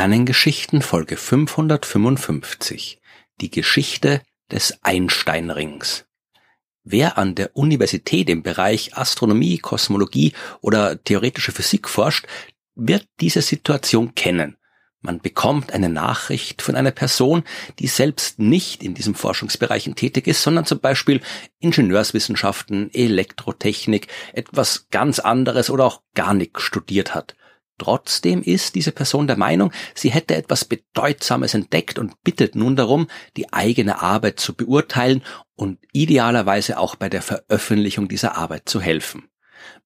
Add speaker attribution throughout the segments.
Speaker 1: Sternengeschichten Folge 555 Die Geschichte des Einsteinrings Wer an der Universität im Bereich Astronomie, Kosmologie oder theoretische Physik forscht, wird diese Situation kennen. Man bekommt eine Nachricht von einer Person, die selbst nicht in diesen Forschungsbereichen tätig ist, sondern zum Beispiel Ingenieurswissenschaften, Elektrotechnik, etwas ganz anderes oder auch gar nichts studiert hat. Trotzdem ist diese Person der Meinung, sie hätte etwas Bedeutsames entdeckt und bittet nun darum, die eigene Arbeit zu beurteilen und idealerweise auch bei der Veröffentlichung dieser Arbeit zu helfen.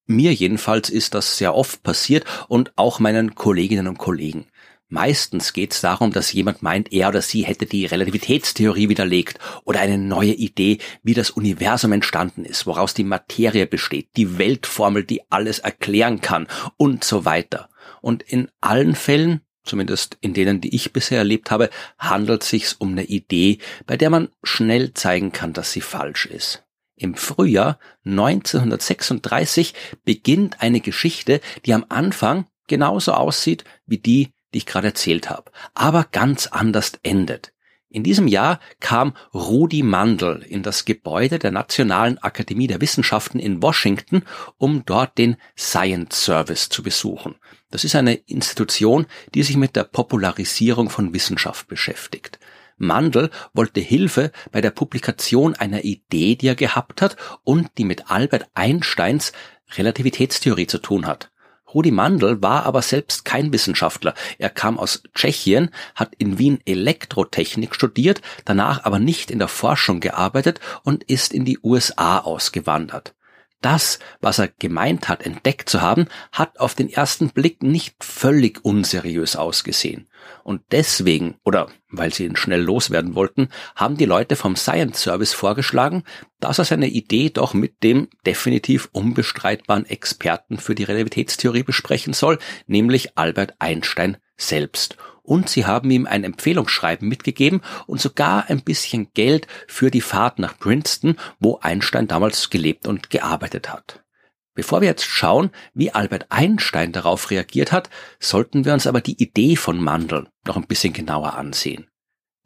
Speaker 1: Mir jedenfalls ist das sehr oft passiert und auch meinen Kolleginnen und Kollegen. Meistens geht es darum, dass jemand meint, er oder sie hätte die Relativitätstheorie widerlegt oder eine neue Idee, wie das Universum entstanden ist, woraus die Materie besteht, die Weltformel, die alles erklären kann und so weiter. Und in allen Fällen, zumindest in denen, die ich bisher erlebt habe, handelt es sich um eine Idee, bei der man schnell zeigen kann, dass sie falsch ist. Im Frühjahr 1936 beginnt eine Geschichte, die am Anfang genauso aussieht wie die, die ich gerade erzählt habe, aber ganz anders endet. In diesem Jahr kam Rudi Mandl in das Gebäude der Nationalen Akademie der Wissenschaften in Washington, um dort den Science Service zu besuchen. Das ist eine Institution, die sich mit der Popularisierung von Wissenschaft beschäftigt. Mandl wollte Hilfe bei der Publikation einer Idee, die er gehabt hat und die mit Albert Einsteins Relativitätstheorie zu tun hat. Rudi Mandl war aber selbst kein Wissenschaftler. Er kam aus Tschechien, hat in Wien Elektrotechnik studiert, danach aber nicht in der Forschung gearbeitet und ist in die USA ausgewandert. Das, was er gemeint hat, entdeckt zu haben, hat auf den ersten Blick nicht völlig unseriös ausgesehen. Und deswegen, oder weil sie ihn schnell loswerden wollten, haben die Leute vom Science Service vorgeschlagen, dass er seine Idee doch mit dem definitiv unbestreitbaren Experten für die Relativitätstheorie besprechen soll, nämlich Albert Einstein selbst und sie haben ihm ein Empfehlungsschreiben mitgegeben und sogar ein bisschen Geld für die Fahrt nach Princeton, wo Einstein damals gelebt und gearbeitet hat. Bevor wir jetzt schauen, wie Albert Einstein darauf reagiert hat, sollten wir uns aber die Idee von Mandel noch ein bisschen genauer ansehen.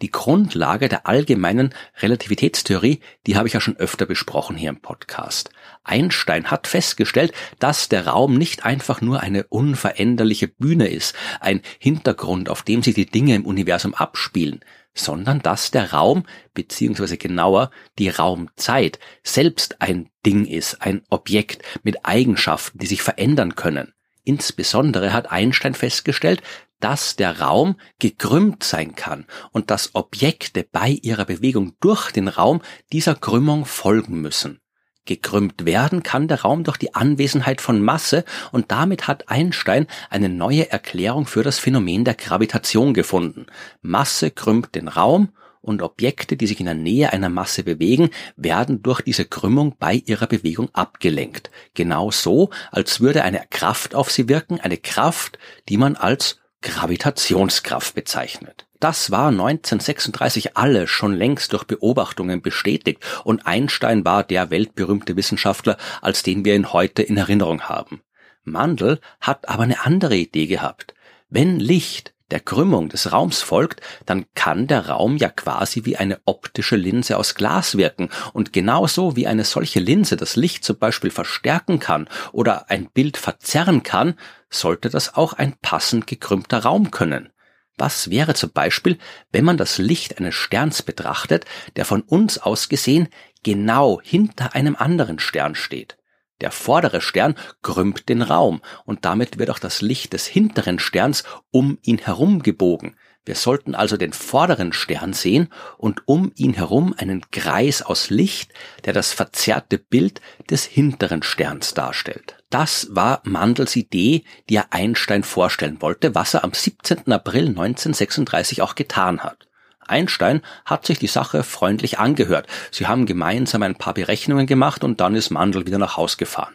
Speaker 1: Die Grundlage der allgemeinen Relativitätstheorie, die habe ich ja schon öfter besprochen hier im Podcast. Einstein hat festgestellt, dass der Raum nicht einfach nur eine unveränderliche Bühne ist, ein Hintergrund, auf dem sich die Dinge im Universum abspielen, sondern dass der Raum, beziehungsweise genauer die Raumzeit, selbst ein Ding ist, ein Objekt mit Eigenschaften, die sich verändern können. Insbesondere hat Einstein festgestellt, dass der Raum gekrümmt sein kann und dass Objekte bei ihrer Bewegung durch den Raum dieser Krümmung folgen müssen. Gekrümmt werden kann der Raum durch die Anwesenheit von Masse und damit hat Einstein eine neue Erklärung für das Phänomen der Gravitation gefunden. Masse krümmt den Raum und Objekte, die sich in der Nähe einer Masse bewegen, werden durch diese Krümmung bei ihrer Bewegung abgelenkt. Genau so, als würde eine Kraft auf sie wirken, eine Kraft, die man als Gravitationskraft bezeichnet. Das war 1936 alles schon längst durch Beobachtungen bestätigt und Einstein war der weltberühmte Wissenschaftler, als den wir ihn heute in Erinnerung haben. Mandel hat aber eine andere Idee gehabt. Wenn Licht der Krümmung des Raums folgt, dann kann der Raum ja quasi wie eine optische Linse aus Glas wirken. Und genauso wie eine solche Linse das Licht zum Beispiel verstärken kann oder ein Bild verzerren kann, sollte das auch ein passend gekrümmter Raum können. Was wäre zum Beispiel, wenn man das Licht eines Sterns betrachtet, der von uns aus gesehen genau hinter einem anderen Stern steht? Der vordere Stern krümmt den Raum und damit wird auch das Licht des hinteren Sterns um ihn herum gebogen. Wir sollten also den vorderen Stern sehen und um ihn herum einen Kreis aus Licht, der das verzerrte Bild des hinteren Sterns darstellt. Das war Mandels Idee, die er Einstein vorstellen wollte, was er am 17. April 1936 auch getan hat. Einstein hat sich die Sache freundlich angehört. Sie haben gemeinsam ein paar Berechnungen gemacht und dann ist Mandel wieder nach Haus gefahren.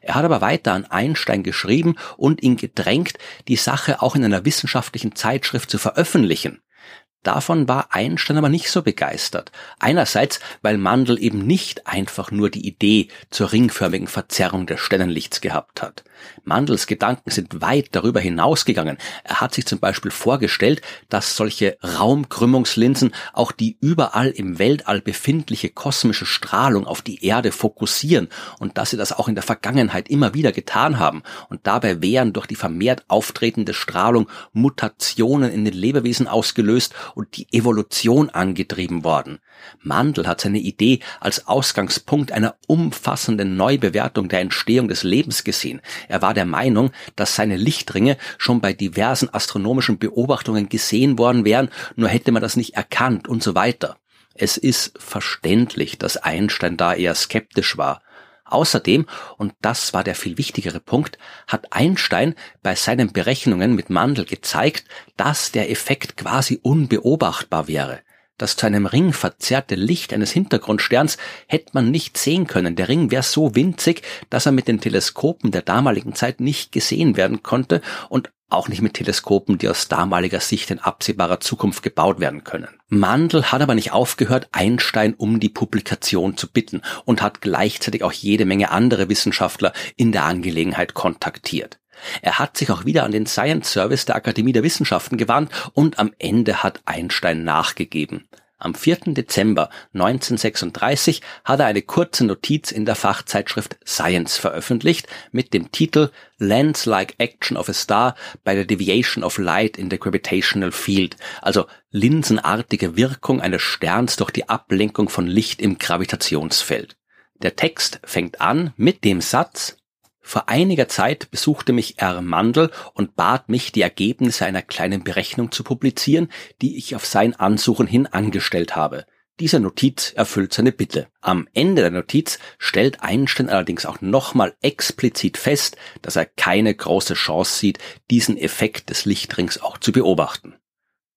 Speaker 1: Er hat aber weiter an Einstein geschrieben und ihn gedrängt, die Sache auch in einer wissenschaftlichen Zeitschrift zu veröffentlichen. Davon war Einstein aber nicht so begeistert. Einerseits, weil Mandel eben nicht einfach nur die Idee zur ringförmigen Verzerrung des Sternenlichts gehabt hat. Mandels Gedanken sind weit darüber hinausgegangen. Er hat sich zum Beispiel vorgestellt, dass solche Raumkrümmungslinsen auch die überall im Weltall befindliche kosmische Strahlung auf die Erde fokussieren und dass sie das auch in der Vergangenheit immer wieder getan haben und dabei wären durch die vermehrt auftretende Strahlung Mutationen in den Lebewesen ausgelöst und die Evolution angetrieben worden. Mandel hat seine Idee als Ausgangspunkt einer umfassenden Neubewertung der Entstehung des Lebens gesehen. Er war der Meinung, dass seine Lichtringe schon bei diversen astronomischen Beobachtungen gesehen worden wären, nur hätte man das nicht erkannt und so weiter. Es ist verständlich, dass Einstein da eher skeptisch war. Außerdem, und das war der viel wichtigere Punkt, hat Einstein bei seinen Berechnungen mit Mandel gezeigt, dass der Effekt quasi unbeobachtbar wäre. Das zu einem Ring verzerrte Licht eines Hintergrundsterns hätte man nicht sehen können. Der Ring wäre so winzig, dass er mit den Teleskopen der damaligen Zeit nicht gesehen werden konnte und auch nicht mit Teleskopen, die aus damaliger Sicht in absehbarer Zukunft gebaut werden können. Mandel hat aber nicht aufgehört, Einstein um die Publikation zu bitten und hat gleichzeitig auch jede Menge andere Wissenschaftler in der Angelegenheit kontaktiert. Er hat sich auch wieder an den Science Service der Akademie der Wissenschaften gewandt und am Ende hat Einstein nachgegeben. Am 4. Dezember 1936 hat er eine kurze Notiz in der Fachzeitschrift Science veröffentlicht mit dem Titel Lens-like Action of a Star by the Deviation of Light in the Gravitational Field, also linsenartige Wirkung eines Sterns durch die Ablenkung von Licht im Gravitationsfeld. Der Text fängt an mit dem Satz vor einiger Zeit besuchte mich R. Mandel und bat mich, die Ergebnisse einer kleinen Berechnung zu publizieren, die ich auf sein Ansuchen hin angestellt habe. Diese Notiz erfüllt seine Bitte. Am Ende der Notiz stellt Einstein allerdings auch nochmal explizit fest, dass er keine große Chance sieht, diesen Effekt des Lichtrings auch zu beobachten.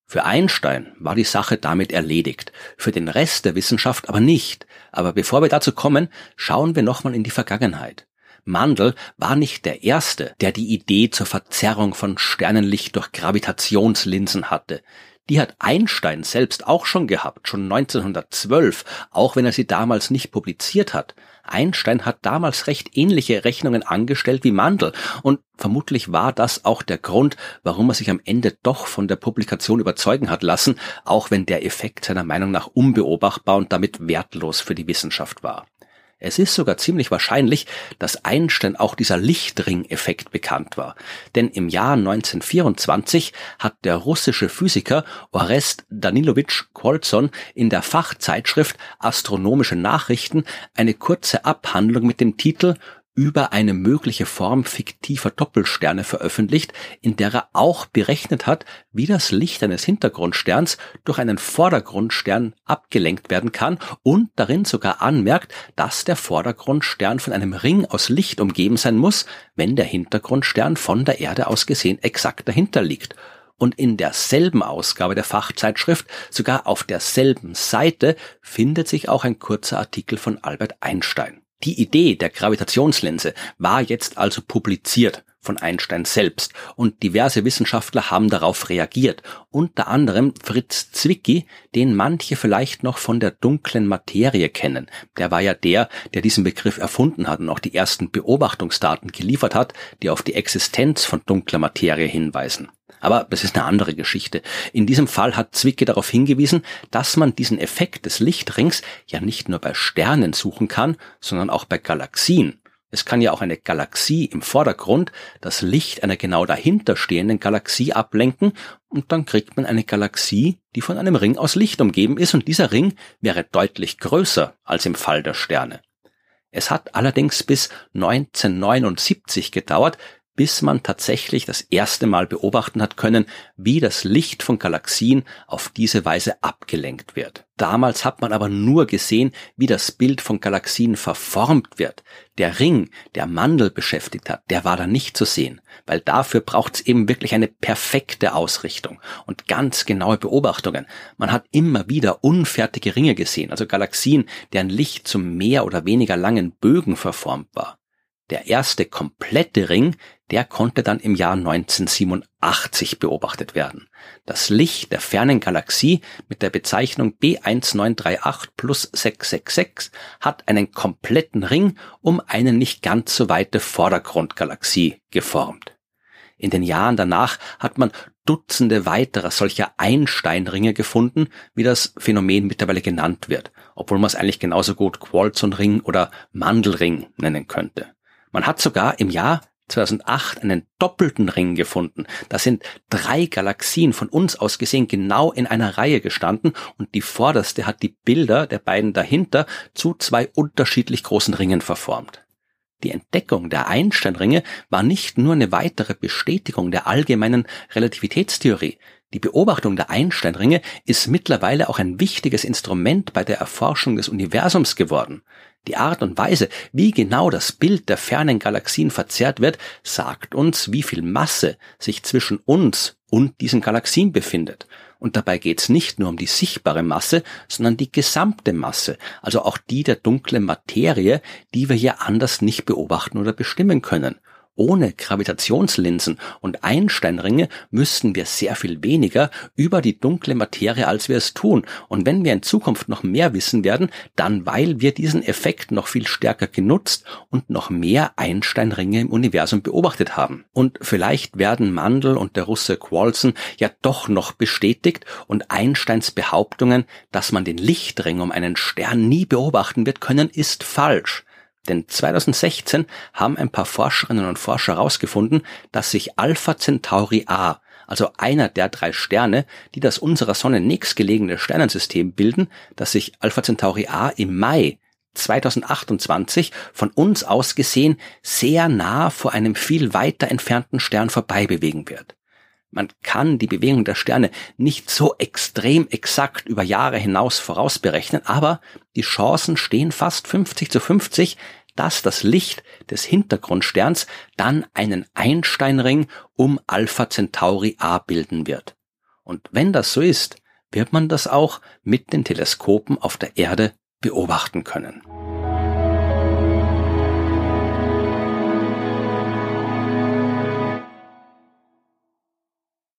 Speaker 1: Für Einstein war die Sache damit erledigt, für den Rest der Wissenschaft aber nicht. Aber bevor wir dazu kommen, schauen wir nochmal in die Vergangenheit. Mandel war nicht der Erste, der die Idee zur Verzerrung von Sternenlicht durch Gravitationslinsen hatte. Die hat Einstein selbst auch schon gehabt, schon 1912, auch wenn er sie damals nicht publiziert hat. Einstein hat damals recht ähnliche Rechnungen angestellt wie Mandel und vermutlich war das auch der Grund, warum er sich am Ende doch von der Publikation überzeugen hat lassen, auch wenn der Effekt seiner Meinung nach unbeobachtbar und damit wertlos für die Wissenschaft war. Es ist sogar ziemlich wahrscheinlich, dass Einstein auch dieser Lichtring-Effekt bekannt war. Denn im Jahr 1924 hat der russische Physiker Orest Danilowitsch Kolzon in der Fachzeitschrift Astronomische Nachrichten eine kurze Abhandlung mit dem Titel über eine mögliche Form fiktiver Doppelsterne veröffentlicht, in der er auch berechnet hat, wie das Licht eines Hintergrundsterns durch einen Vordergrundstern abgelenkt werden kann und darin sogar anmerkt, dass der Vordergrundstern von einem Ring aus Licht umgeben sein muss, wenn der Hintergrundstern von der Erde aus gesehen exakt dahinter liegt und in derselben Ausgabe der Fachzeitschrift, sogar auf derselben Seite, findet sich auch ein kurzer Artikel von Albert Einstein. Die Idee der Gravitationslinse war jetzt also publiziert von Einstein selbst und diverse Wissenschaftler haben darauf reagiert, unter anderem Fritz Zwicky, den manche vielleicht noch von der dunklen Materie kennen. Der war ja der, der diesen Begriff erfunden hat und auch die ersten Beobachtungsdaten geliefert hat, die auf die Existenz von dunkler Materie hinweisen. Aber das ist eine andere Geschichte. In diesem Fall hat Zwicky darauf hingewiesen, dass man diesen Effekt des Lichtrings ja nicht nur bei Sternen suchen kann, sondern auch bei Galaxien. Es kann ja auch eine Galaxie im Vordergrund das Licht einer genau dahinterstehenden Galaxie ablenken und dann kriegt man eine Galaxie, die von einem Ring aus Licht umgeben ist und dieser Ring wäre deutlich größer als im Fall der Sterne. Es hat allerdings bis 1979 gedauert, bis man tatsächlich das erste Mal beobachten hat können, wie das Licht von Galaxien auf diese Weise abgelenkt wird. Damals hat man aber nur gesehen, wie das Bild von Galaxien verformt wird. Der Ring, der Mandel beschäftigt hat, der war da nicht zu sehen, weil dafür braucht es eben wirklich eine perfekte Ausrichtung und ganz genaue Beobachtungen. Man hat immer wieder unfertige Ringe gesehen, also Galaxien, deren Licht zu mehr oder weniger langen Bögen verformt war. Der erste komplette Ring, der konnte dann im Jahr 1987 beobachtet werden. Das Licht der fernen Galaxie mit der Bezeichnung B1938 plus 666 hat einen kompletten Ring um eine nicht ganz so weite Vordergrundgalaxie geformt. In den Jahren danach hat man Dutzende weiterer solcher Einsteinringe gefunden, wie das Phänomen mittlerweile genannt wird, obwohl man es eigentlich genauso gut Quartzonring oder Mandelring nennen könnte. Man hat sogar im Jahr 2008 einen doppelten Ring gefunden. Da sind drei Galaxien von uns aus gesehen genau in einer Reihe gestanden und die vorderste hat die Bilder der beiden dahinter zu zwei unterschiedlich großen Ringen verformt. Die Entdeckung der Einstein-Ringe war nicht nur eine weitere Bestätigung der allgemeinen Relativitätstheorie. Die Beobachtung der Einstein-Ringe ist mittlerweile auch ein wichtiges Instrument bei der Erforschung des Universums geworden. Die Art und Weise, wie genau das Bild der fernen Galaxien verzerrt wird, sagt uns, wie viel Masse sich zwischen uns und diesen Galaxien befindet. Und dabei geht es nicht nur um die sichtbare Masse, sondern die gesamte Masse, also auch die der dunklen Materie, die wir hier anders nicht beobachten oder bestimmen können. Ohne Gravitationslinsen und Einsteinringe müssten wir sehr viel weniger über die dunkle Materie, als wir es tun. Und wenn wir in Zukunft noch mehr wissen werden, dann weil wir diesen Effekt noch viel stärker genutzt und noch mehr Einsteinringe im Universum beobachtet haben. Und vielleicht werden Mandel und der Russe Qualson ja doch noch bestätigt und Einsteins Behauptungen, dass man den Lichtring um einen Stern nie beobachten wird können, ist falsch. Denn 2016 haben ein paar Forscherinnen und Forscher herausgefunden, dass sich Alpha Centauri A, also einer der drei Sterne, die das unserer Sonne nächstgelegene Sternensystem bilden, dass sich Alpha Centauri A im Mai 2028 von uns aus gesehen sehr nah vor einem viel weiter entfernten Stern vorbei bewegen wird. Man kann die Bewegung der Sterne nicht so extrem exakt über Jahre hinaus vorausberechnen, aber die Chancen stehen fast 50 zu 50, dass das Licht des Hintergrundsterns dann einen Einsteinring um Alpha Centauri A bilden wird. Und wenn das so ist, wird man das auch mit den Teleskopen auf der Erde beobachten können.